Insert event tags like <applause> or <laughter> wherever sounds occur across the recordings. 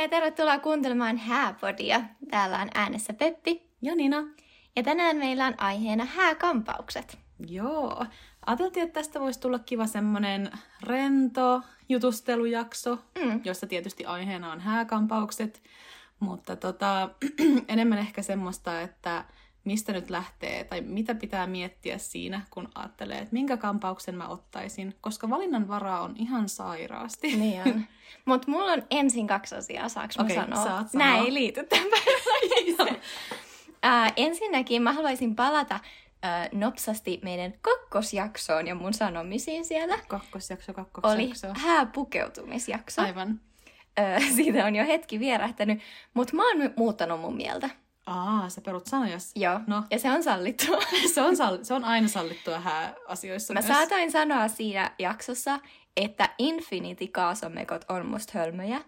Ja tervetuloa kuuntelemaan Hääpodia. Täällä on äänessä Peppi. Ja Nina. Ja tänään meillä on aiheena hääkampaukset. Joo. Ajateltiin, että tästä voisi tulla kiva semmonen rento jutustelujakso, mm. jossa tietysti aiheena on hääkampaukset. Mutta tota, <clears throat> enemmän ehkä semmoista, että mistä nyt lähtee tai mitä pitää miettiä siinä, kun ajattelee, että minkä kampauksen mä ottaisin, koska valinnan varaa on ihan sairaasti. Niin on. <laughs> Mutta mulla on ensin kaksi asiaa, saaks mä Okei, sanoa? saat sanoa. Nää ei liity tämän päivän <laughs> Ensinnäkin mä haluaisin palata ää, nopsasti meidän kakkosjaksoon ja mun sanomisiin siellä. Kakkosjakso, Oli kakkosjakso. hääpukeutumisjakso. Aivan. Ö, <laughs> siitä on jo hetki vierähtänyt, mutta mä oon mu- muuttanut mun mieltä. Aa, sä perut sanojas. Joo, No. ja se on sallittua. <laughs> Se on, sal- se on aina sallittua hääasioissa Mä myös. saatoin sanoa siinä jaksossa, että Infinity kaasomekot on musta hölmöjä.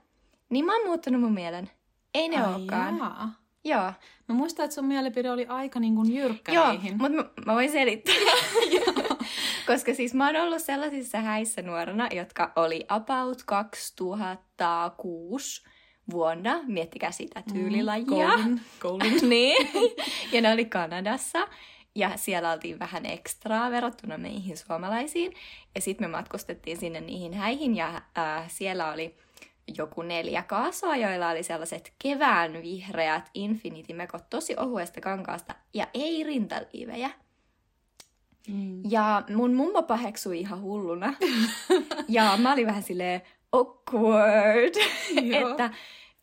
Niin mä oon muuttanut mun mielen. Ei ne Ai olekaan. jaa. Joo, Mä muistan, että sun mielipide oli aika niin kuin jyrkkä Joo niihin. mutta mä, mä voin selittää. <laughs> <laughs> Koska siis mä oon ollut sellaisissa häissä nuorena, jotka oli about 2006 vuonna. Miettikää sitä tyylilajia. Golden, golden. <laughs> niin. Ja ne oli Kanadassa. Ja siellä oltiin vähän ekstraa verrattuna meihin suomalaisiin. Ja sitten me matkustettiin sinne niihin häihin ja äh, siellä oli joku neljä kaasoa, joilla oli sellaiset kevään vihreät Infinity-mekot tosi ohuesta kankaasta ja ei rintaliivejä. Mm. Ja mun mummo paheksui ihan hulluna. <laughs> ja mä olin vähän silleen awkward, että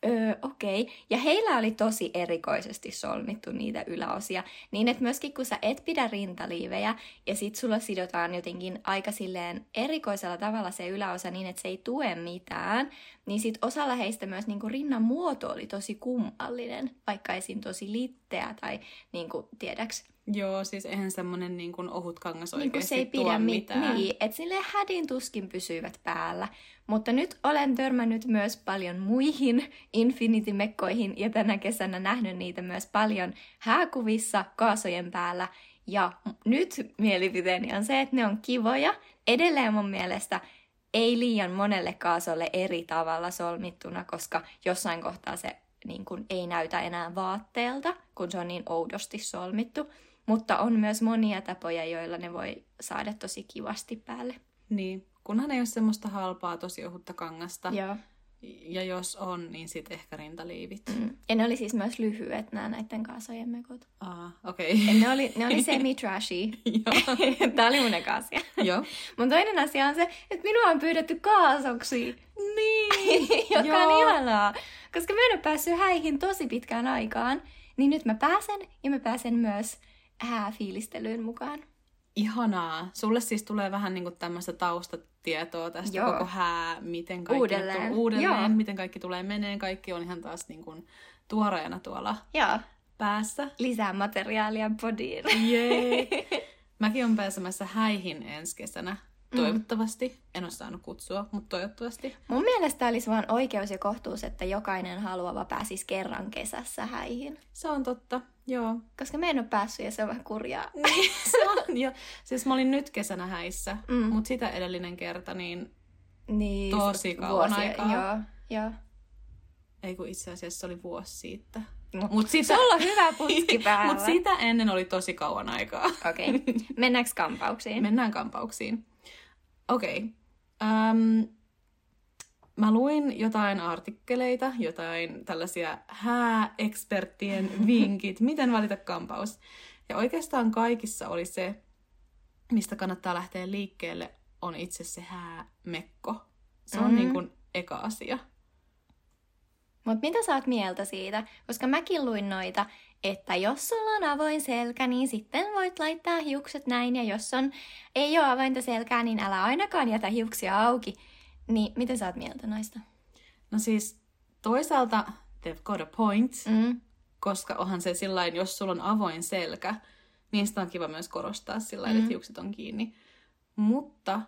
öö, okei. Okay. Ja heillä oli tosi erikoisesti solmittu niitä yläosia. Niin, että myöskin kun sä et pidä rintaliivejä ja sit sulla sidotaan jotenkin aika silleen erikoisella tavalla se yläosa niin, että se ei tue mitään, niin sit osalla heistä myös niinku rinnan muoto oli tosi kummallinen, vaikka esim. tosi litteä tai niinku, tiedäks, Joo, siis eihän semmonen niin kuin ohut kangas niin kuin oikeasti se ei tuo pidä mi- mitään. Niin, että sille hädin tuskin pysyvät päällä. Mutta nyt olen törmännyt myös paljon muihin Infinity-mekkoihin ja tänä kesänä nähnyt niitä myös paljon hääkuvissa kaasojen päällä. Ja nyt mielipiteeni on se, että ne on kivoja. Edelleen mun mielestä ei liian monelle kaasolle eri tavalla solmittuna, koska jossain kohtaa se niin kun, ei näytä enää vaatteelta, kun se on niin oudosti solmittu. Mutta on myös monia tapoja, joilla ne voi saada tosi kivasti päälle. Niin, kunhan ei ole semmoista halpaa, tosi ohutta kangasta. Joo. Ja jos on, niin sitten ehkä rintaliivit. Mm. Ja ne oli siis myös lyhyet, nämä näiden kaasojen mekot. Aa, okei. Ja ne oli, ne oli <laughs> semi-trashy. Joo. <laughs> Tämä oli mun asia. Joo. Mun toinen asia on se, että minua on pyydetty kaasoksi. Niin. <laughs> joka Joo. on ihanaa. Koska mä en ole päässyt häihin tosi pitkään aikaan. Niin nyt mä pääsen ja mä pääsen myös hääfiilistelyyn mukaan. Ihanaa. Sulle siis tulee vähän niin tämmöistä taustatietoa tästä Joo. koko hää, miten kaikki Uudelleen. Tulee, uudelleen, Joo. miten kaikki tulee meneen. Kaikki on ihan taas niin kuin tuoreena tuolla Joo, päässä. lisää materiaalia bodiin. Jee. <laughs> Mäkin on pääsemässä häihin ensi kesänä. Mm. Toivottavasti. En ole saanut kutsua, mutta toivottavasti. Mun mielestä olisi vaan oikeus ja kohtuus, että jokainen haluava pääsisi kerran kesässä häihin. Se on totta, joo. Koska mä en ole päässyt ja se on vähän kurjaa. <laughs> Niin, se on. Ja, siis mä olin nyt kesänä häissä, Mm. mutta sitä edellinen kerta, niin Niin, Tosi kauan aikaa. Joo, joo. ei kun itse asiassa se oli vuosi siitä. Mut Mut sitä, Sulla on hyvä putki <laughs> päällä. mut sitä ennen oli tosi kauan aikaa. Okei, okay. mennäänkö kampauksiin? <laughs> Mennään kampauksiin. Okei. Okay. Um, mä luin jotain artikkeleita, jotain tällaisia hääeksperttien <laughs> vinkit, miten valita kampaus. Ja oikeastaan kaikissa oli se, mistä kannattaa lähteä liikkeelle, on itse se häämekko. Se on Mhm. niin kuin eka asia. Mutta mitä sä oot mieltä siitä? Koska mäkin luin noita, että jos sulla on avoin selkä, niin sitten voit laittaa hiukset näin. Ja jos on, ei ole avointa selkää, niin älä ainakaan jätä hiuksia auki. Niin mitä sä oot mieltä noista? No siis toisaalta they've got a point, Mm. koska onhan se sillain, jos sulla on avoin selkä, niin sitä on kiva myös korostaa sillä mm. Että hiukset on kiinni. Mutta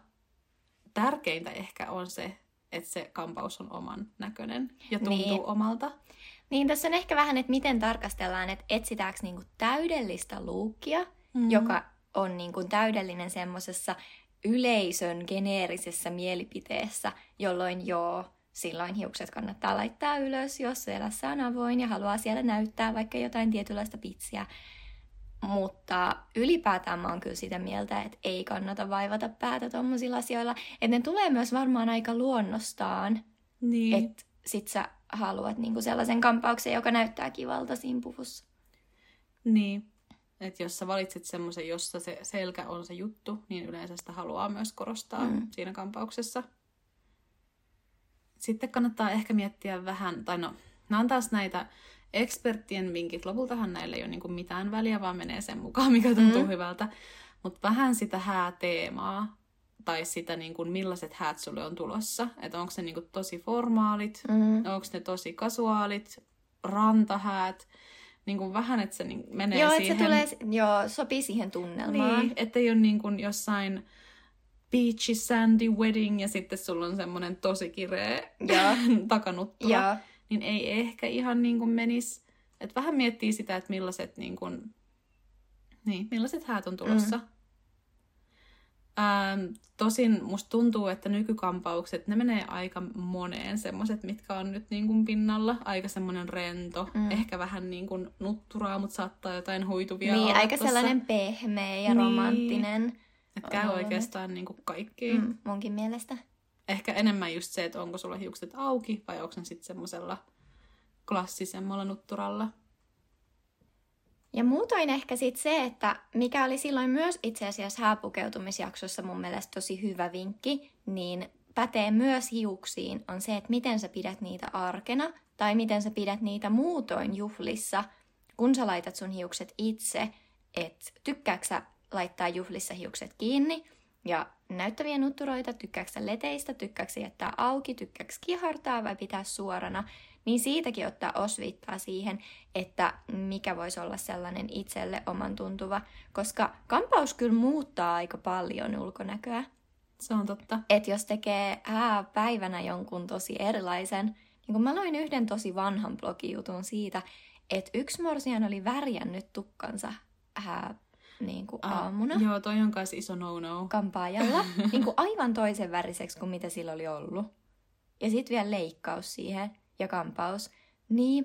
tärkeintä ehkä on se, että se kampaus on oman näköinen ja tuntuu Niin. niin. omalta. Niin tässä on ehkä vähän, että miten tarkastellaan, että etsitäänkö niinku täydellistä luukkia. Mm. joka on niinku täydellinen semmoisessa yleisön geneerisessä mielipiteessä, jolloin joo, silloin hiukset kannattaa laittaa ylös, jos selässä on avoin ja haluaa siellä näyttää vaikka jotain tietynlaista pitsiä. Mutta ylipäätään mä oon kyllä sitä mieltä, että ei kannata vaivata päätä tommosilla asioilla. Että ne tulee myös varmaan aika luonnostaan. Niin. Että sit sä haluat niinku sellaisen kampauksen, joka näyttää kivalta siinä puvussa. Niin. Että jos sä valitset semmoisen, jossa se selkä on se juttu, niin yleensä sitä haluaa myös korostaa mm. siinä kampauksessa. Sitten kannattaa ehkä miettiä vähän, tai no, nämä on taas näitä eksperttien vinkit. Lopultahan näillä ei ole niinku mitään väliä, vaan menee sen mukaan, mikä tuntuu mm. hyvältä. Mutta vähän sitä hääteemaa, tai sitä, niin kuin, millaiset häät sulle on tulossa. Että onko se niin kuin, tosi formaalit, mm. onko ne tosi kasuaalit, rantahäät. Niin kuin vähän, että se niin menee joo, siihen... Joo, että se tulee, joo, sopii siihen tunnelmaan. Niin, ettei ole niin kuin jossain beachy sandy wedding ja sitten sulla on semmoinen tosi kireä <laughs> takanuttura. Joo. Niin ei ehkä ihan niin kuin menisi. Että vähän miettii sitä, että millaiset, niin kuin, niin, millaiset häät on tulossa. Mm. Ähm, tosin musta tuntuu, että nykykampaukset, ne menee aika moneen semmoiset, mitkä on nyt niin kuin pinnalla. Aika semmoinen rento, mm. ehkä vähän niin kuin nutturaa, mutta saattaa jotain huituvia Niin, aika tossa. sellainen pehmeä ja niin. romanttinen. Että käy on oikeastaan niin kuin kaikkiin. Mm, munkin mielestä. Ehkä enemmän just se, että onko sulla hiukset auki vai onko ne sitten semmoisella klassisemmalla nutturalla. Ja muutoin ehkä sitten se, että mikä oli silloin myös itse asiassa hääpukeutumisjaksossa mun mielestä tosi hyvä vinkki, niin pätee myös hiuksiin, on se, että miten sä pidät niitä arkena tai miten sä pidät niitä muutoin juhlissa, kun sä laitat sun hiukset itse, että tykkääksä sä laittaa juhlissa hiukset kiinni ja näyttäviä nutturoita, tykkääksä leteistä, tykkääksä jättää auki, tykkääksä kihartaa vai pitää suorana, niin siitäkin ottaa osviittaa siihen, että mikä voisi olla sellainen itselle oman tuntuva, koska kampaus kyllä muuttaa aika paljon ulkonäköä. Se on totta. Että jos tekee ää, päivänä jonkun tosi erilaisen, niin kun mä loin yhden tosi vanhan blogijutun siitä, että yksi morsian oli värjännyt tukkansa ää, niin kuin ah, aamuna. Joo, toi on kanssa iso no-no. Kampaajalla. <laughs> niin kuin aivan toisen väriseksi kuin mitä sillä oli ollut. Ja sitten vielä leikkaus siihen ja kampaus, niin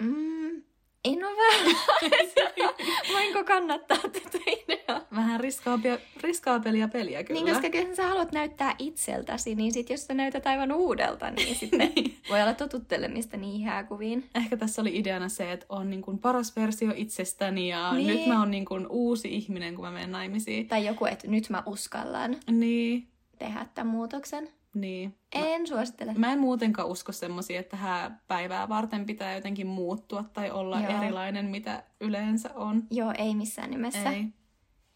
mm, en ole vähän <laughs> Voinko kannattaa tätä ideaa? Vähän riskaapia, riskaapelia peliä kyllä. Niin, koska jos sä haluat näyttää itseltäsi, niin sit jos sä näytät aivan uudelta, niin sitten <laughs> voi olla totuttelemista niihin hääkuviin. Ehkä tässä oli ideana se, että on niin kuin paras versio itsestäni ja niin. nyt mä oon niin kuin uusi ihminen, kun mä menen naimisiin. Tai joku, että nyt mä uskallan niin. tehdä tämän muutoksen. Niin. En mä, suosittele. Mä en muutenkaan usko semmoisia, että päivää varten pitää jotenkin muuttua tai olla Joo. erilainen, mitä yleensä on. Joo, ei missään nimessä. Ei.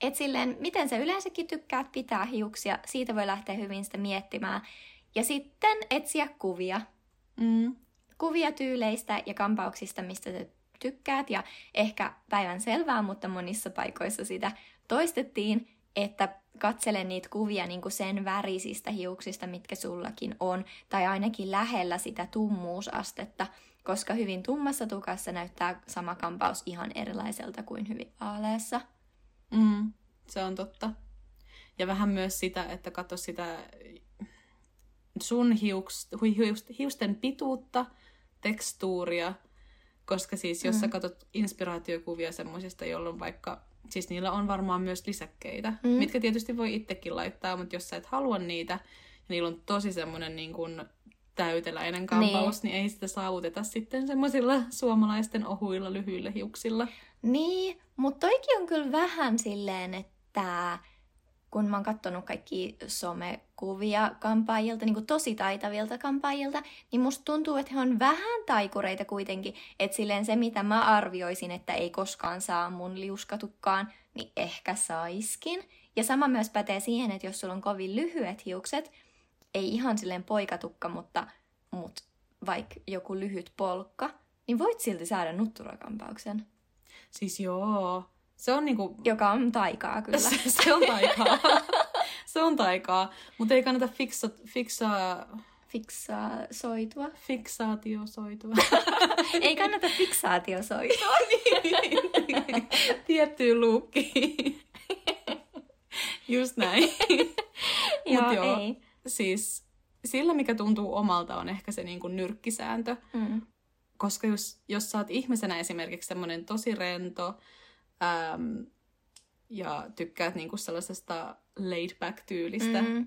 Et silleen, miten sä yleensäkin tykkäät pitää hiuksia, siitä voi lähteä hyvin sitä miettimään. Ja sitten etsiä kuvia. Mm. Kuvia tyyleistä ja kampauksista, mistä sä tykkäät. Ja ehkä päivän selvää, mutta monissa paikoissa sitä toistettiin, että katsele niitä kuvia niin kuin sen värisistä hiuksista, mitkä sullakin on, tai ainakin lähellä sitä tummuusastetta, koska hyvin tummassa tukassa näyttää sama kampaus ihan erilaiselta kuin hyvin vaaleassa. Mm, se on totta. Ja vähän myös sitä, että katso sitä sun hiuks, hiusten pituutta, tekstuuria, koska siis jos mm. sä katsot inspiraatiokuvia semmoisista, jolloin vaikka Siis niillä on varmaan myös lisäkkeitä, mm. mitkä tietysti voi itsekin laittaa, mutta jos sä et halua niitä, ja niillä on tosi semmoinen niin kuin täyteläinen kampaus, niin. niin ei sitä saavuteta sitten semmoisilla suomalaisten ohuilla lyhyillä hiuksilla. Niin, mutta toikin on kyllä vähän silleen, että kun mä oon katsonut kaikki somekuvia kampaajilta, niin kuin tosi taitavilta kampaajilta, niin musta tuntuu, että he on vähän taikureita kuitenkin. Että silleen se, mitä mä arvioisin, että ei koskaan saa mun liuskatukkaan, niin ehkä saiskin. Ja sama myös pätee siihen, että jos sulla on kovin lyhyet hiukset, ei ihan silleen poikatukka, mutta, mutta vaikka joku lyhyt polkka, niin voit silti saada nutturakampauksen. Siis joo, se on niinku... Joka on taikaa <laughs> kyllä. se, se on taikaa. se on taikaa, mutta ei kannata fiksa, fiksaa... Fiksaa soitua. Fiksaatiosoitua. <laughs> ei kannata fiksaatiosoitua. <laughs> niin, Tiettyyn luukkiin. Just näin. joo, joo, ei. Siis sillä, mikä tuntuu omalta, on ehkä se niin kuin nyrkkisääntö. Mm. Koska jos, jos sä oot ihmisenä esimerkiksi semmoinen tosi rento äm, ja tykkäät niin kuin sellaisesta laid back tyylistä, Mm.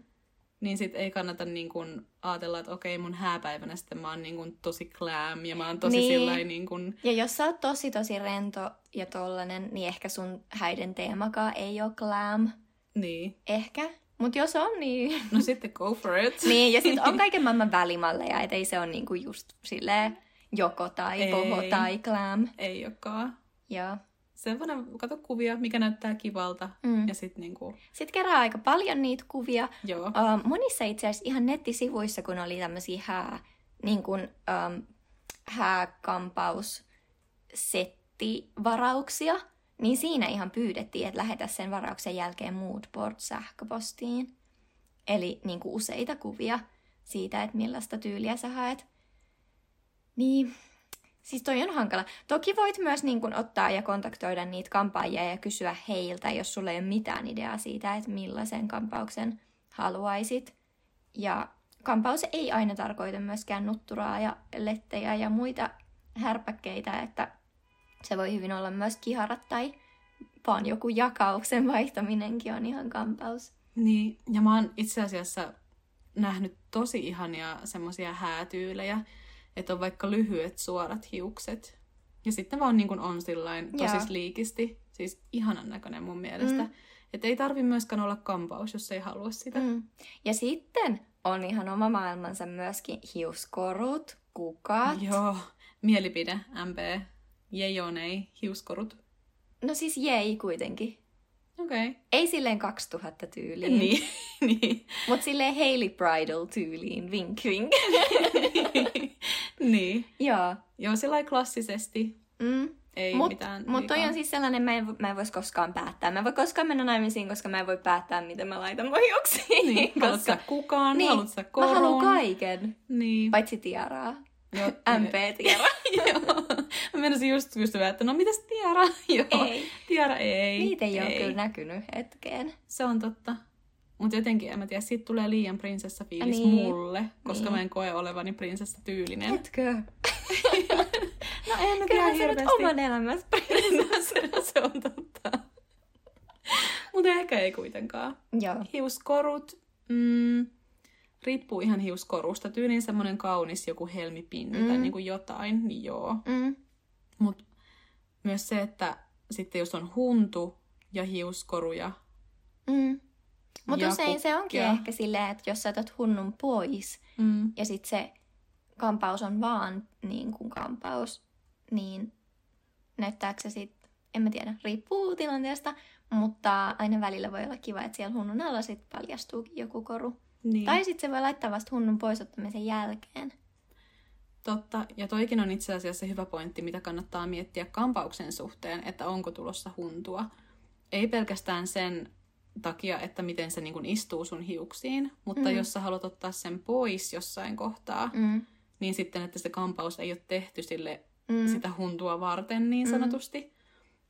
niin sit ei kannata niin kuin ajatella, että okei, mun hääpäivänä sitten mä oon niin kuin tosi glam ja mä oon tosi Niin. niin. sillä niin kuin, Ja jos sä oot tosi tosi rento ja tollanen, niin ehkä sun häiden teemakaan ei ole glam. niin. Ehkä. Mut jos on, niin... No sitten go for it. <laughs> niin, ja sitten on <laughs> kaiken maailman välimalleja, et ei se ole niinku just silleen joko tai Ei. poho tai glam. Ei olekaan. Joo. Sen voidaan kato kuvia, mikä näyttää kivalta. Mm. Ja sitten niinku, Sitten kerää aika paljon niitä kuvia. joo. Uh, monissa itse asiassa ihan nettisivuissa, kun oli tämmöisiä hää, niin kuin, um, hääkampaus settivarauksia, niin siinä ihan pyydettiin, että lähetä sen varauksen jälkeen moodboard sähköpostiin. Eli niin kuin useita kuvia siitä, että millaista tyyliä sä haet. Niin, siis toi on hankala. Toki voit myös niin kuin ottaa ja kontaktoida niitä kampaajia ja kysyä heiltä, jos sulla ei ole mitään ideaa siitä, että millaisen kampauksen haluaisit. Ja kampaus ei aina tarkoita myöskään nutturaa ja lettejä ja muita härpäkkeitä, että se voi hyvin olla myös kiharat tai vaan joku jakauksen vaihtaminenkin on ihan kampaus. Niin, ja mä oon itse asiassa nähnyt tosi ihania semmosia häätyylejä, että on vaikka lyhyet suorat hiukset. Ja sitten vaan niin kuin on sillain tosi Joo. sliikisti. Siis ihanan näköinen mun mielestä. Mm. Että ei tarvi myöskään olla kampaus, jos ei halua sitä. Mm. Ja sitten on ihan oma maailmansa myöskin hiuskorut, kukat. Joo, mielipide, MP, jejonei, hiuskorut. No siis jei kuitenkin. Okei. Okay. Ei silleen 2000 tyyliin, Niin, <laughs> niin. mutta silleen Hailey Bridal tyyliin, vink vink. <laughs> niin. Joo. Joo, sillä klassisesti. Mm. Ei Mut, mitään mut toi on siis sellainen, mä en, mä en vois koskaan päättää. Mä en voi koskaan mennä naimisiin, koska mä en voi päättää, miten mä laitan mun hiuksiin. Niin, <laughs> haluat sä kukaan, Niin, haluat sä mä koron. haluan kaiken. Niin. Paitsi tiaraa. Joo, MP-tiara. <laughs> Joo. Mä menisin just kysyä, että no mitäs tiara? <laughs> Joo. ei. Tiara ei. Niitä ei, ole kyllä näkynyt hetkeen. Se on totta. Mutta jotenkin, en mä tiedä, siitä tulee liian prinsessa-fiilis Niin. mulle, koska Niin. mä en koe olevani prinsessa-tyylinen. Etkö? <laughs> No en nyt Kyllä ihan sä nyt oman elämässä no, se, se on totta. Mutta ehkä ei kuitenkaan. Joo. Hiuskorut, mm, riippuu ihan hiuskorusta. Tyyliin semmoinen kaunis joku helmipinni mm. tai Mm. niinku jotain, niin joo. Mm. Mutta myös se, että sitten jos on huntu ja hiuskoruja, Mm. Mutta Ja usein se onkin kukkia. ehkä silleen, että jos sä otat hunnun pois mm, ja sitten se kampaus on vaan niin kuin kampaus, niin näyttääkö se sitten, en mä tiedä, riippuu tilanteesta, mutta aina välillä voi olla kiva, että siellä hunnun alla sitten paljastuukin joku koru. Niin. Tai sitten se voi laittaa vasta hunnun poisottamisen jälkeen. Totta, ja toikin on itse asiassa hyvä pointti, mitä kannattaa miettiä kampauksen suhteen, että onko tulossa huntua. Ei pelkästään sen takia, että miten se niin istuu sun hiuksiin, mutta Mm. jos sä haluat ottaa sen pois jossain kohtaa, Mm. niin sitten, että se kampaus ei ole tehty sille Mm. sitä huntua varten niin Mm. sanotusti,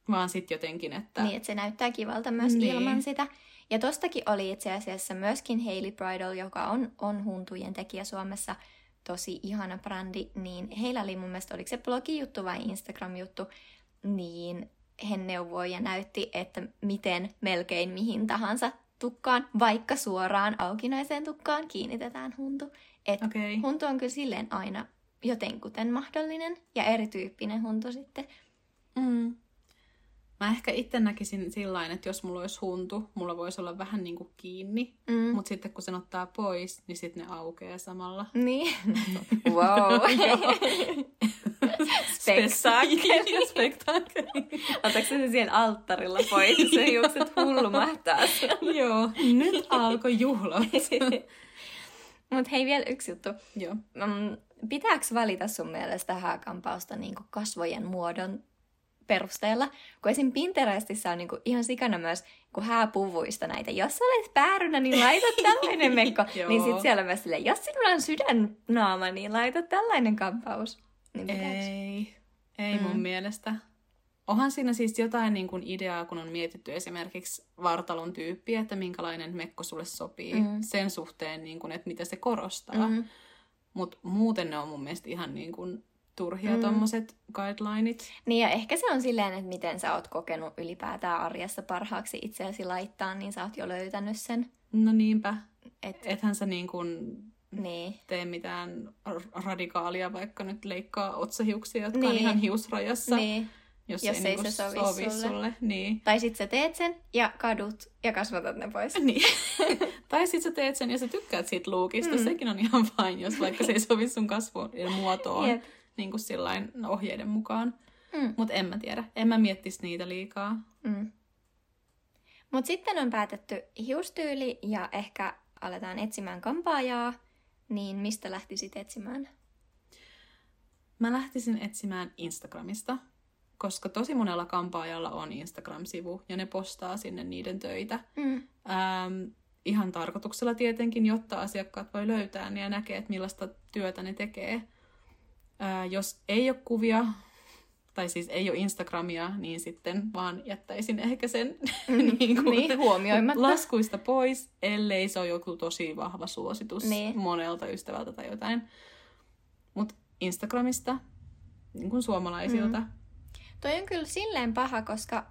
vaan sitten jotenkin, että... Niin, että se näyttää kivalta myös Niin. ilman sitä. Ja tostakin oli itse asiassa myöskin Hailey Bridal, joka on, on huntujen tekijä Suomessa, tosi ihana brändi, niin heillä oli mun mielestä, oliko se blogijuttu vai Instagram-juttu, niin he neuvoi ja näytti, että miten melkein mihin tahansa tukkaan, vaikka suoraan aukinaiseen tukkaan kiinnitetään huntu. Et Okei. huntu on kyllä silleen aina jotenkuten mahdollinen ja erityyppinen huntu sitten. Mm. Mä ehkä itse näkisin sillä että jos mulla olisi huntu, mulla voisi olla vähän niin kuin kiinni, Mm. mutta sitten kun sen ottaa pois, niin sitten ne aukeaa samalla. Niin. <laughs> wow. Spektaakkeli. Spektaakkeli. Otatko se siellä alttarilla pois, se <laughs> hiukset hullumahtaa Joo, nyt alkoi juhlat. <laughs> Mutta hei, vielä yksi juttu. Joo. Mm, pitääkö valita sun mielestä hääkampausta niin kasvojen muodon perusteella? Kun esim. Pinterestissä on niin ihan sikana myös kun hääpuvuista näitä. Jos olet päärynä, niin laita <laughs> tällainen mekko. Niin sit siellä myös silleen, jos sinulla on sydännaama, niin laita tällainen kampaus. Niin? Ei, ei mun Mm. mielestä. onhan siinä siis jotain niin kuin ideaa, kun on mietitty esimerkiksi vartalon tyyppiä, että minkälainen mekko sulle sopii mm. sen suhteen, niin kuin, että mitä se korostaa. Mm. Mutta muuten ne on mun mielestä ihan niin kuin turhia mm. tommoset guidelineit. Niin ja ehkä se on silleen, että miten sä oot kokenut ylipäätään arjessa parhaaksi itseäsi laittaa, niin sä oot jo löytänyt sen. No niinpä. Et... Ethän sä niin kuin niin. tee mitään radikaalia, vaikka nyt leikkaa otsahiuksia, jotka niin. on ihan hiusrajassa. Niin. Jos, jos ei, ei niin se sovi, sovi sulle. sulle. Niin. Tai sit sä teet sen ja kadut ja kasvatat ne pois. Niin. <laughs> tai sit sä teet sen ja sä tykkäät siitä luukista. Mm. Sekin on ihan fine, jos vaikka se ei sovi sun kasvun muotoon yep. Niin kuin sillain ohjeiden mukaan. Mm. Mutta en mä tiedä. En mä miettisi niitä liikaa. Mm. Mutta sitten on päätetty hiustyyli ja ehkä aletaan etsimään kampaajaa. Niin mistä lähtisit etsimään? Mä lähtisin etsimään Instagramista, koska tosi monella kampaajalla on Instagram-sivu ja ne postaa sinne niiden töitä. Mm. Ähm, ihan tarkoituksella tietenkin, jotta asiakkaat voi löytää ja näkee, että millaista työtä ne tekee. Äh, jos ei ole kuvia, tai siis ei ole Instagramia, niin sitten vaan jättäisin ehkä sen mm, <laughs> <laughs> niin kuin, niin, huomioimatta. laskuista pois, ellei se ole joku tosi vahva suositus niin. monelta ystävältä tai jotain. Mutta Instagramista, niin kuin suomalaisilta. Mm. Toi on kyllä silleen paha, koska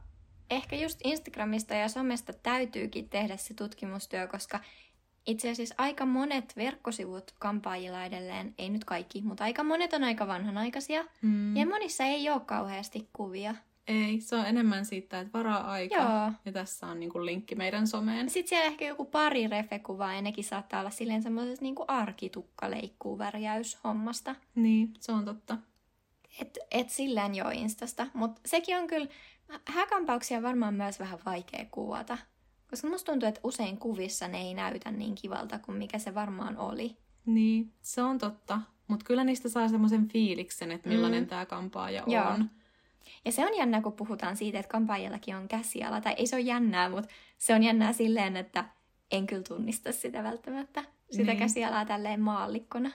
ehkä just Instagramista ja somesta täytyykin tehdä se tutkimustyö, koska itse asiassa aika monet verkkosivut kampaajilla edelleen, ei nyt kaikki, mutta aika monet on aika vanhanaikaisia. Mm. Ja monissa ei ole kauheasti kuvia. Ei, se on enemmän siitä, että varaa aika. Joo. Ja tässä on niinku linkki meidän someen. Sitten siellä ehkä joku pari refekuvaa, ja nekin saattaa olla silleen semmoisesta niinku arkitukkaleikkuu-värjäyshommasta. Niin, se on totta. Et, et silleen jo Instasta. Mutta sekin on kyllä, häkampauksia varmaan myös vähän vaikea kuvata. Koska musta tuntuu, että usein kuvissa ne ei näytä niin kivalta kuin mikä se varmaan oli. Niin, se on totta. Mutta kyllä niistä saa semmoisen fiiliksen, että millainen mm. tämä kampaaja on. Joo. Ja se on jännää, kun puhutaan siitä, että kampaajallakin on käsiala. Tai ei se ole jännää, mutta se on jännää silleen, että en kyllä tunnista sitä välttämättä. Sitä niin. käsialaa tälleen maallikkona.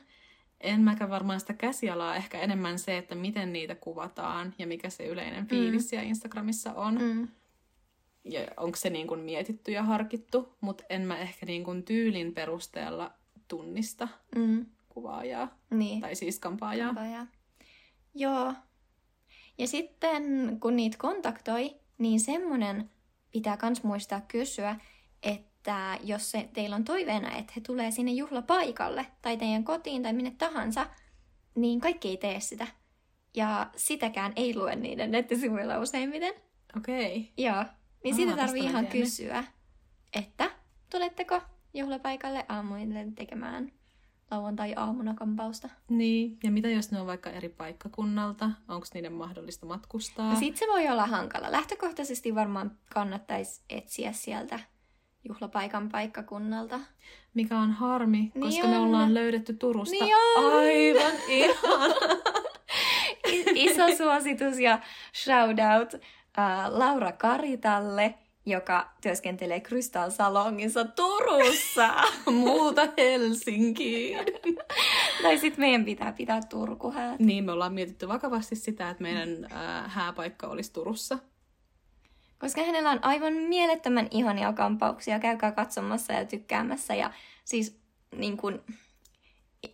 En mäkään varmaan sitä käsialaa, ehkä enemmän se, että miten niitä kuvataan ja mikä se yleinen fiilis mm. siellä Instagramissa on. Mm ja onko se niin kuin mietitty ja harkittu, mutta en mä ehkä niin kuin tyylin perusteella tunnista mm. kuvaajaa. Niin. Tai siis kampaajaa. kampaajaa. Joo. Ja sitten kun niitä kontaktoi, niin semmonen pitää kans muistaa kysyä, että jos se, teillä on toiveena, että he tulee sinne juhlapaikalle tai teidän kotiin tai minne tahansa, niin kaikki ei tee sitä. Ja sitäkään ei lue niiden nettisivuilla useimmiten. Okei. Okay. Joo. Niin siitä tarvii ihan kysyä, että tuletteko juhlapaikalle aamuille tekemään lauantai-aamuna kampausta. Niin, ja mitä jos ne on vaikka eri paikkakunnalta? Onko niiden mahdollista matkustaa? No sit se voi olla hankala. Lähtökohtaisesti varmaan kannattaisi etsiä sieltä juhlapaikan paikkakunnalta. Mikä on harmi, niin koska on. me ollaan löydetty Turusta. Niin on. Aivan ihan. <laughs> Iso suositus ja shout out Laura Karitalle, joka työskentelee Crystal Salongissa Turussa. <laughs> Muuta Helsinkiin. <laughs> tai sitten meidän pitää pitää Turkuhäät. Niin, me ollaan mietitty vakavasti sitä, että meidän uh, hääpaikka olisi Turussa. Koska hänellä on aivan mielettömän ihania kampauksia. Käykää katsomassa ja tykkäämässä. Ja siis niin kun,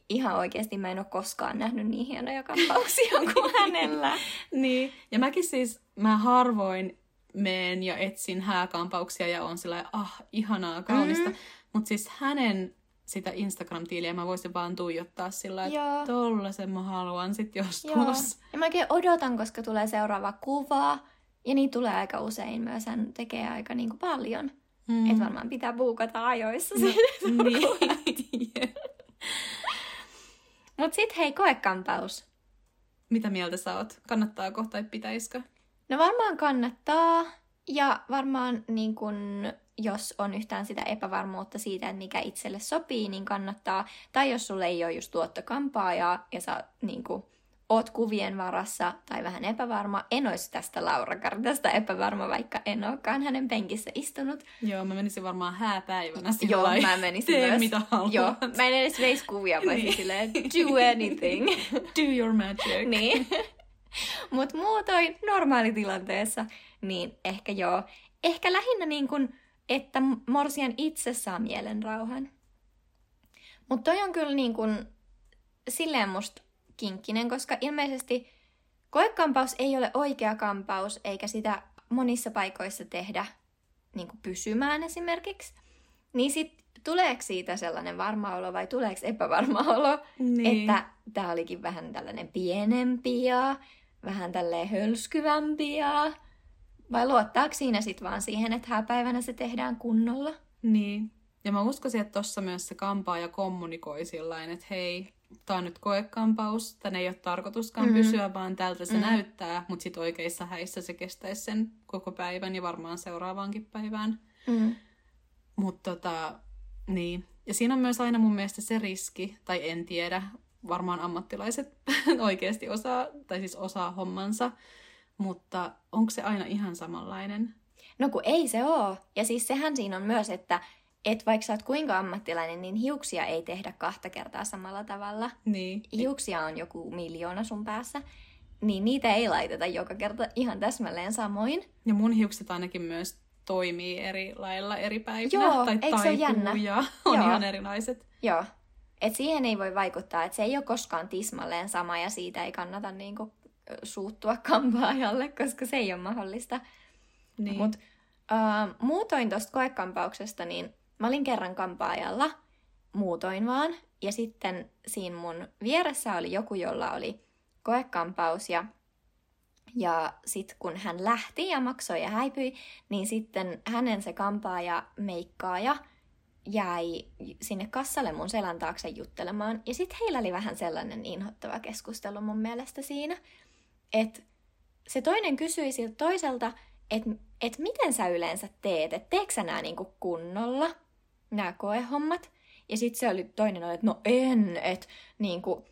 ihan oikeasti mä en ole koskaan nähnyt niin hienoja kampauksia <laughs> kuin hänellä. niin, ja mäkin siis, mä harvoin meen ja etsin hääkampauksia ja on sillä ah, ihanaa, kaunista. Mm-hmm. Mutta siis hänen sitä Instagram-tiiliä mä voisin vaan tuijottaa sillä, että tollasen mä haluan sit joskus. Joo. Ja mä oikein odotan, koska tulee seuraava kuva. Ja niin tulee aika usein myös, hän tekee aika niinku paljon. Mm. Että varmaan pitää buukata ajoissa no, niin. <laughs> <laughs> Mut sit hei, koekampaus. Mitä mieltä sä oot? Kannattaako tai pitäisikö? No varmaan kannattaa. Ja varmaan niin kun, jos on yhtään sitä epävarmuutta siitä, että mikä itselle sopii, niin kannattaa. Tai jos sulle ei ole just tuottokampaa ja, ja sä niin kun, oot kuvien varassa tai vähän epävarma. En olisi tästä Laura Kartasta epävarma, vaikka en olekaan hänen penkissä istunut. Joo, mä menisin varmaan hääpäivänä sillä Joo, mä menisin tee myös. mitä haluan. Joo, mä en edes veisi kuvia, mä niin. silleen, do anything. <laughs> do your magic. niin. <laughs> Mutta muutoin normaalitilanteessa, niin ehkä joo. Ehkä lähinnä niin kuin, että Morsian itse saa mielenrauhan. Mutta toi on kyllä niin kuin, silleen musta kinkkinen, koska ilmeisesti koekampaus ei ole oikea kampaus, eikä sitä monissa paikoissa tehdä niin kuin pysymään esimerkiksi. Niin sit tuleeko siitä sellainen varma olo vai tuleeko epävarma olo, niin. että tämä olikin vähän tällainen pienempi ja vähän tälleen hölskyvämpi ja... Vai luottaako siinä sitten vaan siihen, että hääpäivänä se tehdään kunnolla? Niin. Ja mä uskoisin, että tuossa myös se kampaaja kommunikoi sillain, että hei, tämä on nyt koekampaus, tänne ei ole tarkoituskaan mm. pysyä, vaan tältä se mm. näyttää, mutta sitten oikeissa häissä se kestäisi sen koko päivän ja varmaan seuraavaankin päivään. Mm. Mutta tota, niin. Ja siinä on myös aina mun mielestä se riski, tai en tiedä, varmaan ammattilaiset <laughs> oikeasti osaa, tai siis osaa hommansa, mutta onko se aina ihan samanlainen? No kun ei se oo. Ja siis sehän siinä on myös, että et vaikka sä oot kuinka ammattilainen, niin hiuksia ei tehdä kahta kertaa samalla tavalla. Niin. Hiuksia on joku miljoona sun päässä, niin niitä ei laiteta joka kerta ihan täsmälleen samoin. Ja mun hiukset ainakin myös toimii eri lailla eri päivinä. Joo, tai eikö se ole jännä? ja <laughs> on Joo. ihan erilaiset. Joo. Et siihen ei voi vaikuttaa, että se ei ole koskaan tismalleen sama ja siitä ei kannata niinku suuttua kampaajalle, koska se ei ole mahdollista. Niin. Mut, uh, muutoin tuosta koekampauksesta, niin mä olin kerran kampaajalla, muutoin vaan, ja sitten siinä mun vieressä oli joku, jolla oli koekampaus ja ja sitten kun hän lähti ja maksoi ja häipyi, niin sitten hänen se kampaaja, meikkaaja jäi sinne kassalle mun selän taakse juttelemaan. Ja sitten heillä oli vähän sellainen inhottava keskustelu mun mielestä siinä, että se toinen kysyi siltä toiselta, että et miten sä yleensä teet, että teekö sä niinku kunnolla, nämä koehommat. Ja sitten se oli toinen oli, että no en, että niinku,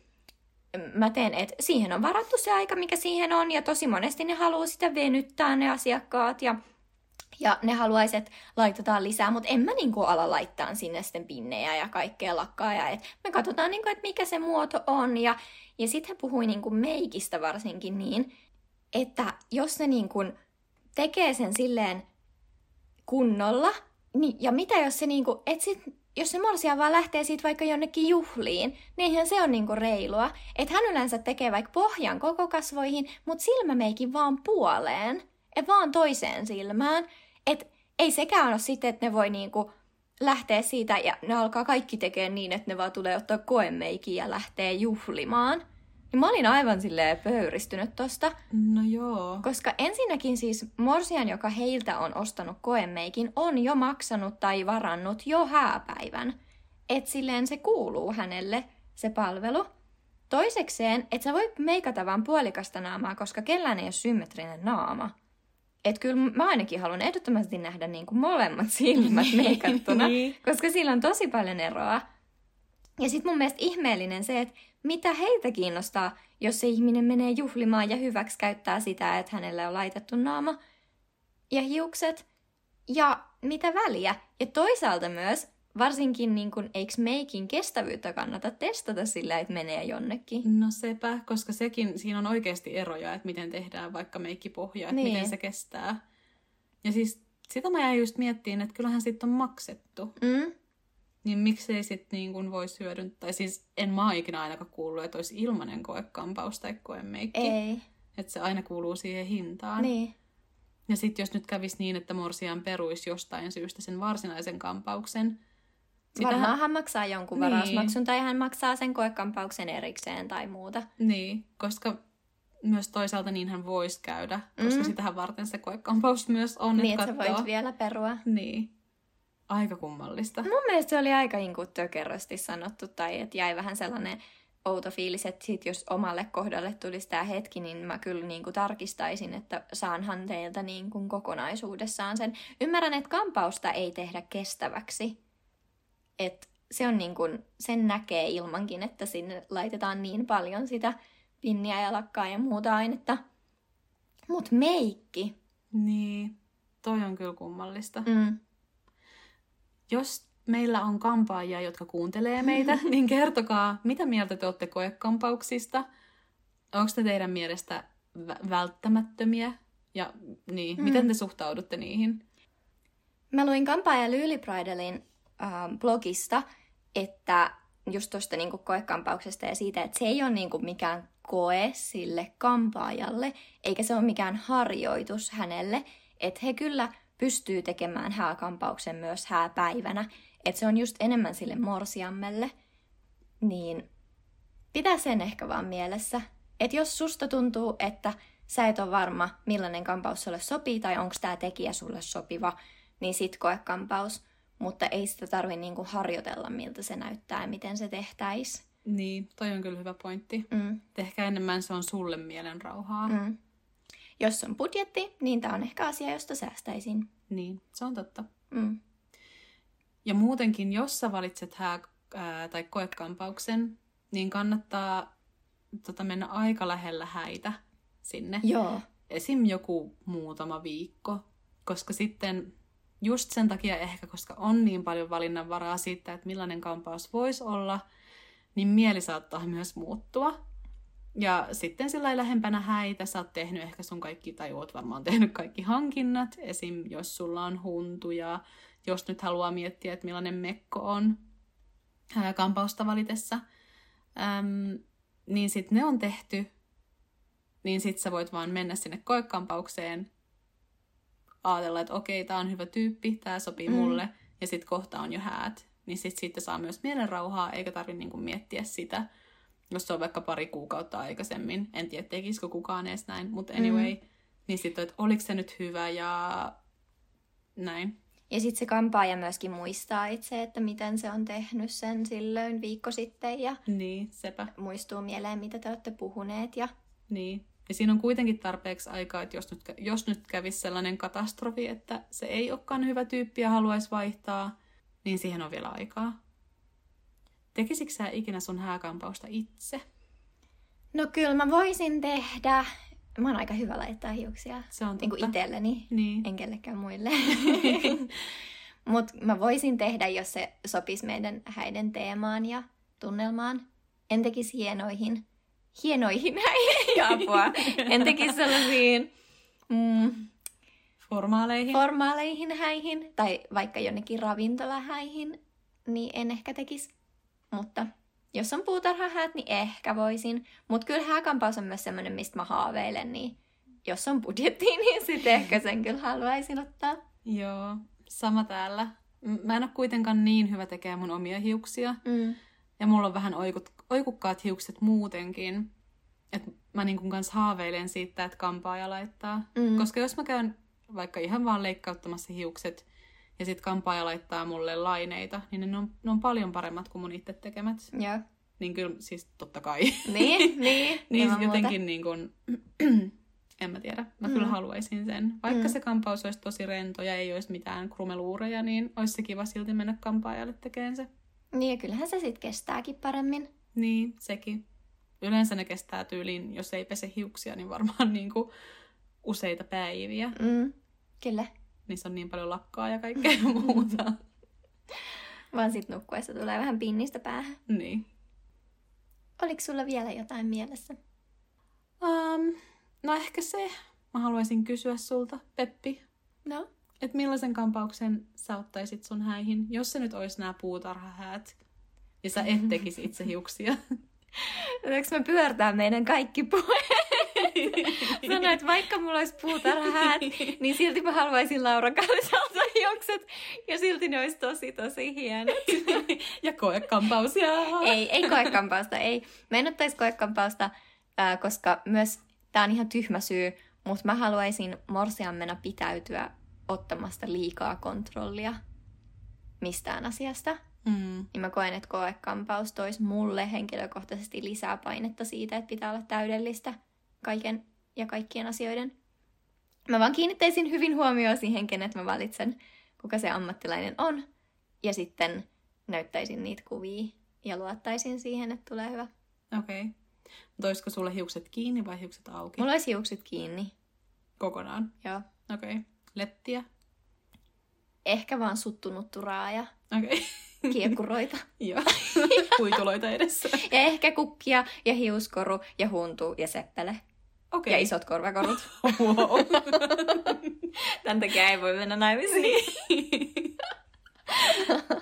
mä teen, että siihen on varattu se aika, mikä siihen on, ja tosi monesti ne haluaa sitä venyttää ne asiakkaat, ja, ja ne haluaisi, että laitetaan lisää, mutta en mä niinku ala laittaa sinne sitten pinnejä ja kaikkea lakkaa, ja et me katsotaan, niinku, että mikä se muoto on, ja, ja sitten he puhui niinku meikistä varsinkin niin, että jos ne niinku tekee sen silleen kunnolla, niin, ja mitä jos se niinku, et sit jos se morsia vaan lähtee siitä vaikka jonnekin juhliin, niin se on niinku reilua. Että hän yleensä tekee vaikka pohjan koko kasvoihin, mutta silmämeikin vaan puoleen. Et vaan toiseen silmään. Et ei sekään ole sitten, että ne voi niinku lähteä siitä ja ne alkaa kaikki tekemään niin, että ne vaan tulee ottaa koemeikin ja lähtee juhlimaan. Niin mä olin aivan silleen pöyristynyt tosta. No joo. Koska ensinnäkin siis Morsian, joka heiltä on ostanut koemeikin, on jo maksanut tai varannut jo hääpäivän. Et silleen se kuuluu hänelle, se palvelu. Toisekseen, että sä voit meikata vaan puolikasta naamaa, koska kellään ei ole symmetrinen naama. Et kyllä mä ainakin haluan ehdottomasti nähdä niin kuin molemmat silmät <laughs> niin, meikattuna, niin. koska sillä on tosi paljon eroa. Ja sitten mun mielestä ihmeellinen se, että mitä heitä kiinnostaa, jos se ihminen menee juhlimaan ja hyväksi käyttää sitä, että hänelle on laitettu naama ja hiukset. Ja mitä väliä? Ja toisaalta myös, varsinkin niin kun, eikö meikin kestävyyttä kannata testata sillä, että menee jonnekin? No sepä, koska sekin, siinä on oikeasti eroja, että miten tehdään vaikka meikkipohja, että niin. miten se kestää. Ja siis sitä mä jäin just miettiin, että kyllähän sitten on maksettu. Mm. Niin miksei sitten niin kuin voisi hyödyntää, siis en mä ole ikinä ainakaan kuullut, että olisi ilmainen koekampaus tai koemeikki. Ei. Että se aina kuuluu siihen hintaan. Niin. Ja sitten jos nyt kävisi niin, että Morsian peruisi jostain syystä sen varsinaisen kampauksen. Sitähän... Varmaan hän maksaa jonkun niin. varausmaksun tai hän maksaa sen koekampauksen erikseen tai muuta. Niin, koska myös toisaalta niin hän voisi käydä, koska mm. sitähän varten se koekampaus myös on. Niin, että sä voit vielä perua. Niin. Aika kummallista. Mun mielestä se oli aika niin tökerösti sanottu, tai että jäi vähän sellainen outo fiilis, että sit jos omalle kohdalle tulisi tämä hetki, niin mä kyllä niin kuin tarkistaisin, että saanhan teiltä niin kuin kokonaisuudessaan sen. Ymmärrän, että kampausta ei tehdä kestäväksi. Et se on niin kuin, sen näkee ilmankin, että sinne laitetaan niin paljon sitä pinniä ja lakkaa ja muuta ainetta. Mut meikki. Niin, toi on kyllä kummallista. Mm. Jos meillä on kampaajia, jotka kuuntelee meitä, <laughs> niin kertokaa, mitä mieltä te olette koekampauksista? Onko te teidän mielestä vä- välttämättömiä? Ja niin, mm. miten te suhtaudutte niihin? Mä luin Kampaaja Lyyli Bridalin äh, blogista, että just tuosta niinku koekampauksesta ja siitä, että se ei ole niinku mikään koe sille kampaajalle, eikä se ole mikään harjoitus hänelle, että he kyllä pystyy tekemään hääkampauksen myös hääpäivänä, että se on just enemmän sille morsiammelle, niin pitää sen ehkä vaan mielessä, että jos susta tuntuu, että sä et ole varma, millainen kampaus sulle sopii tai onko tämä tekijä sulle sopiva, niin sit koe kampaus, mutta ei sitä tarvi niinku harjoitella, miltä se näyttää ja miten se tehtäis. Niin, toi on kyllä hyvä pointti. Mm. Ehkä enemmän se on sulle mielen rauhaa. Mm. Jos on budjetti, niin tämä on ehkä asia, josta säästäisin. Niin, se on totta. Mm. Ja muutenkin, jos sä valitset hää, ää, tai koekampauksen, niin kannattaa tota, mennä aika lähellä häitä sinne. Joo. Esim. joku muutama viikko, koska sitten just sen takia ehkä, koska on niin paljon valinnanvaraa siitä, että millainen kampaus voisi olla, niin mieli saattaa myös muuttua. Ja sitten sillä lähempänä häitä sä oot tehnyt ehkä sun kaikki, tai oot varmaan tehnyt kaikki hankinnat. Esim. jos sulla on huntuja, jos nyt haluaa miettiä, että millainen mekko on ää, kampausta valitessa, äm, niin sitten ne on tehty, niin sitten sä voit vaan mennä sinne koekampaukseen, ajatella, että okei, tämä on hyvä tyyppi, tämä sopii mm. mulle, ja sitten kohta on jo häät. Niin sitten siitä saa myös mielenrauhaa, eikä tarvitse niinku miettiä sitä, jos se on vaikka pari kuukautta aikaisemmin. En tiedä, tekisikö kukaan edes näin, mutta anyway. Mm. Niin sitten, että oliko se nyt hyvä ja näin. Ja sitten se kampaaja myöskin muistaa itse, että miten se on tehnyt sen silloin viikko sitten. Ja niin, sepä. Muistuu mieleen, mitä te olette puhuneet. Ja... Niin. Ja siinä on kuitenkin tarpeeksi aikaa, että jos nyt, jos nyt kävisi sellainen katastrofi, että se ei olekaan hyvä tyyppi ja haluaisi vaihtaa, niin siihen on vielä aikaa. Tekisikö sä ikinä sun hääkampausta itse? No kyllä mä voisin tehdä. Mä oon aika hyvä laittaa hiuksia. Se on niin totta. Niin itselleni, niin. en kellekään muille. <laughs> Mutta mä voisin tehdä, jos se sopisi meidän häiden teemaan ja tunnelmaan. En tekisi hienoihin, hienoihin <laughs> häihin apua. En tekisi sellaisiin mm, formaaleihin. formaaleihin häihin tai vaikka jonnekin ravintolahäihin, niin en ehkä tekisi. Mutta jos on puutarhahäät, niin ehkä voisin. Mutta kyllä hääkampaus on myös semmoinen, mistä mä haaveilen, niin jos on budjetti, <laughs> niin sitten ehkä sen kyllä haluaisin ottaa. Joo, sama täällä. Mä en ole kuitenkaan niin hyvä tekemään mun omia hiuksia. Mm. Ja mulla on vähän oikut, oikukkaat hiukset muutenkin. Että mä niin kanssa haaveilen siitä, että kampaaja laittaa. Mm. Koska jos mä käyn vaikka ihan vaan leikkauttamassa hiukset, ja sitten kampaaja laittaa mulle laineita, niin ne on, ne on paljon paremmat kuin mun itse tekemät. Joo. Niin kyllä, siis totta kai. Niin, <laughs> niin. niin jotenkin niin kuin, <clears throat> en mä tiedä. Mä mm. kyllä haluaisin sen. Vaikka mm. se kampaus olisi tosi rento ja ei olisi mitään krumeluureja, niin olisi se kiva silti mennä kampaajalle tekemään se. Niin ja kyllähän se sitten kestääkin paremmin. Niin, sekin. Yleensä ne kestää tyyliin, jos ei pese hiuksia, niin varmaan niin kuin useita päiviä. Mm, kyllä niissä on niin paljon lakkaa ja kaikkea <laughs> muuta. Vaan sit nukkuessa tulee vähän pinnistä päähän. Niin. Oliko sulla vielä jotain mielessä? Um, no ehkä se. Mä haluaisin kysyä sulta, Peppi. No? Että millaisen kampauksen sä ottaisit sun häihin, jos se nyt olisi nämä puutarhahäät ja sä et <laughs> tekisi itse hiuksia? Voinko me pyörtää meidän kaikki puheet? <laughs> Sanoin, että vaikka mulla olisi puutarhahäät, niin silti mä haluaisin Laura Kallisalta hiukset. Ja silti ne olisi tosi, tosi hienot. <laughs> ja koekampausia. ei, ei koekampausta, ei. Mä en ottaisi koekampausta, äh, koska myös, tää on ihan tyhmä syy, mutta mä haluaisin morsiammena pitäytyä ottamasta liikaa kontrollia mistään asiasta. Mm. Niin mä koen, että koekampaus toisi mulle henkilökohtaisesti lisää painetta siitä, että pitää olla täydellistä kaiken ja kaikkien asioiden. Mä vaan kiinnittäisin hyvin huomioon siihen, kenet mä valitsen, kuka se ammattilainen on. Ja sitten näyttäisin niitä kuvia ja luottaisin siihen, että tulee hyvä. Okei. Okay. Mutta olisiko sulle hiukset kiinni vai hiukset auki? Mulla olisi hiukset kiinni. Kokonaan? Joo. Okei. Okay. Lettiä? Ehkä vaan suttunut raaja. Okei. <laughs> Okay kiekuroita. Joo, <laughs> huituloita edessä. ja ehkä kukkia ja hiuskoru ja huntu ja seppele. Okei. Ja isot korvakorut. <laughs> Wow. <laughs> Tämän takia ei voi mennä naimisiin. <laughs>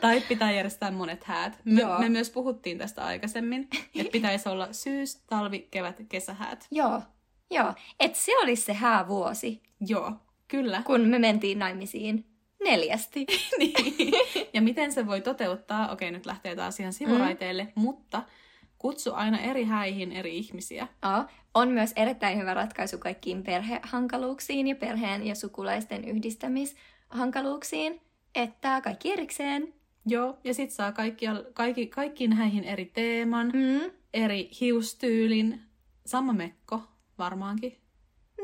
tai pitää järjestää monet häät. Me, Joo. me myös puhuttiin tästä aikaisemmin, että pitäisi olla syys, talvi, kevät, kesähäät. Joo, joo. Et se olisi se häävuosi, Joo, kyllä. kun me mentiin naimisiin neljästi. niin. Ja miten se voi toteuttaa? Okei, nyt lähtee taas ihan sivuraiteille, mm. mutta kutsu aina eri häihin eri ihmisiä. Joo. On myös erittäin hyvä ratkaisu kaikkiin perhehankaluuksiin ja perheen ja sukulaisten yhdistämishankaluuksiin, että kaikki erikseen. Joo, ja sit saa kaikkia, kaikki, kaikkiin häihin eri teeman, Mm. eri hiustyylin, sama mekko varmaankin.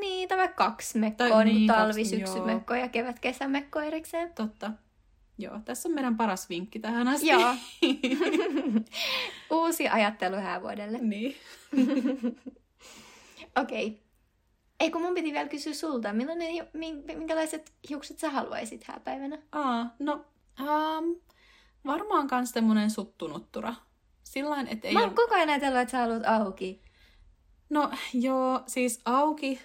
Niin, tämä kaksi mekkoa, Tai- niin, talvi, kaksi, syksy, joo. mekko ja kevät, kesämekko erikseen. Totta. Joo, tässä on meidän paras vinkki tähän asti. Joo. <laughs> Uusi ajattelu häävuodelle. niin. <laughs> Okei. Okay. Ei kun mun piti vielä kysyä sulta, millainen, minkälaiset hiukset sä haluaisit hääpäivänä? Aa, no, um, varmaan kans tämmönen suttunuttura. Sillain, että ei Mä ole... oon koko ajan ajatellut, että sä haluat auki. No joo, siis auki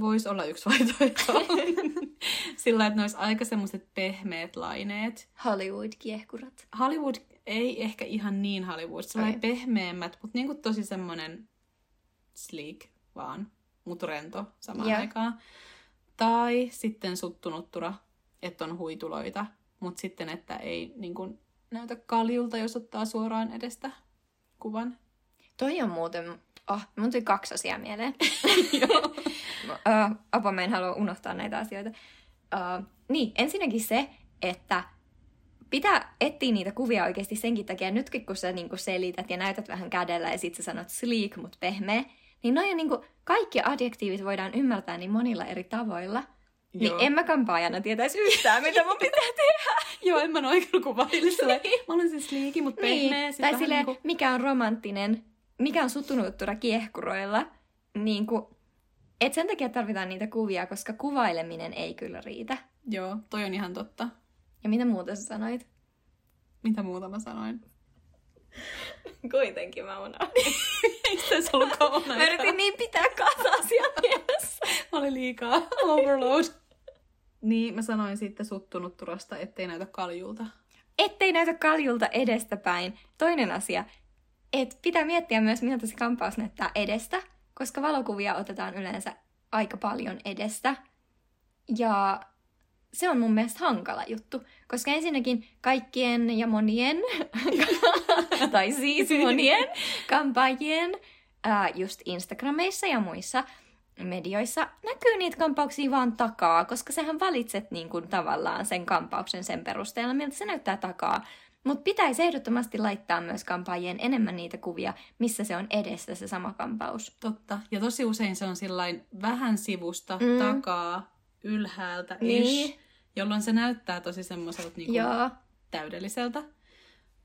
voisi olla yksi vaihtoehto. <laughs> <laughs> Sillä että ne olisi aika semmoiset pehmeät laineet. Hollywood-kiehkurat. Hollywood ei ehkä ihan niin Hollywood, sellainen Okei. pehmeämmät, mutta niinku tosi semmoinen sleek vaan, mutta rento samaan Joo. aikaan. Tai sitten suttunuttura, että on huituloita, mutta sitten, että ei niinku näytä kaljulta, jos ottaa suoraan edestä kuvan. Toi on muuten... Oh, mun tuli kaksi asiaa mieleen. <laughs> Joo. uh, apa, mä en halua unohtaa näitä asioita. Uh, niin, ensinnäkin se, että pitää etsiä niitä kuvia oikeasti senkin takia. Nytkin kun sä niinku selität ja näytät vähän kädellä ja sit sä sanot sleek, mut pehmeä, niin noin niinku, kaikki adjektiivit voidaan ymmärtää niin monilla eri tavoilla. Niin Joo. en mä kampaajana tietäisi yhtään, mitä mun pitää tehdä. <laughs> Joo, en mä noin kyllä sillä. Mä olen siis liiki, mutta pehmeä. niin. sit Tai silleen, niinku- mikä on romanttinen, mikä on sutunuttura kiehkuroilla. Niin kuin, et sen takia tarvitaan niitä kuvia, koska kuvaileminen ei kyllä riitä. Joo, toi on ihan totta. Ja mitä muuta sä sanoit? Mitä muuta mä sanoin? <laughs> Kuitenkin mä unohdin. <laughs> Eikö tässä ollut kauan Mä yritin niin pitää kaksi asiaa mielessä. Mä olin liikaa. Overload. niin, mä sanoin sitten suttunut turasta, ettei näytä kaljulta. Ettei näytä kaljulta edestäpäin. Toinen asia, että pitää miettiä myös, miltä se kampaus näyttää edestä, koska valokuvia otetaan yleensä aika paljon edestä. Ja se on mun mielestä hankala juttu, koska ensinnäkin kaikkien ja monien, <laughs> tai siis monien kampaajien, ää, just Instagrameissa ja muissa medioissa näkyy niitä kampauksia vaan takaa, koska sähän valitset niin kuin tavallaan sen kampauksen sen perusteella, miltä se näyttää takaa. Mutta pitäisi ehdottomasti laittaa myös kampaajien enemmän niitä kuvia, missä se on edessä se sama kampaus. Totta. Ja tosi usein se on sillain vähän sivusta, Mm. takaa, ylhäältä, Niin. ish, jolloin se näyttää tosi semmoiselta niinku Joo, täydelliseltä.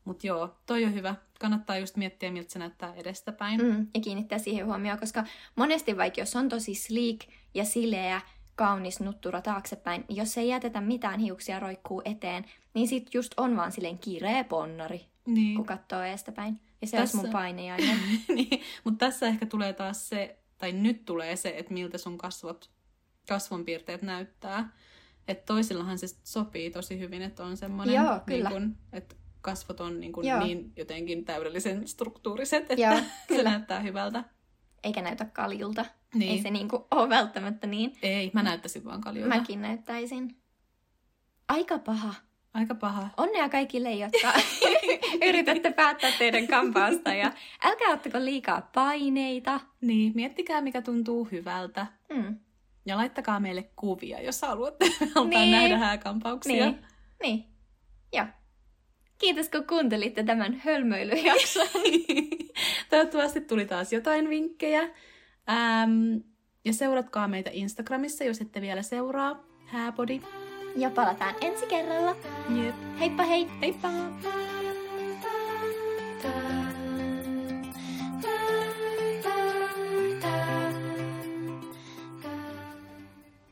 Mutta joo, toi on hyvä. Kannattaa just miettiä, miltä se näyttää edestäpäin. mm, ja kiinnittää siihen huomioon, koska monesti vaikka jos on tosi sleek ja sileä, kaunis nuttura taaksepäin, jos ei jätetä mitään hiuksia roikkuu eteen, niin sit just on vaan silleen kireä ponnari, Niin. kun katsoo eestäpäin. Ja se Tässä- olisi mun painajainen. <laughs> niin. Mutta tässä ehkä tulee taas se, tai nyt tulee se, että miltä sun kasvot, kasvonpiirteet näyttää. Että toisillahan se sopii tosi hyvin, että on semmoinen, Joo, kyllä. Niin kun, että kasvot on niin, kun Joo. niin jotenkin täydellisen struktuuriset, että Joo, <laughs> se näyttää hyvältä. Eikä näytä kaljulta. Niin. Ei se niinku ole välttämättä niin. Ei, mä näyttäisin vaan kaljulta. Mäkin näyttäisin. Aika paha. Aika paha. Onnea kaikille, jotka <laughs> yritätte päättää teidän kampausta. Ja älkää ottako liikaa paineita. Niin, miettikää mikä tuntuu hyvältä. Mm. Ja laittakaa meille kuvia, jos haluatte <laughs> Niin. nähdä hääkampauksia. Niin. Niin. Joo. Kiitos, kun kuuntelitte tämän hölmöilyjakson. <laughs> Toivottavasti tuli taas jotain vinkkejä. Ähm, ja seuratkaa meitä Instagramissa, jos ette vielä seuraa. Hääpodi. Ja palataan ensi kerralla. Jep. Heippa hei! Heippa! Ta-da.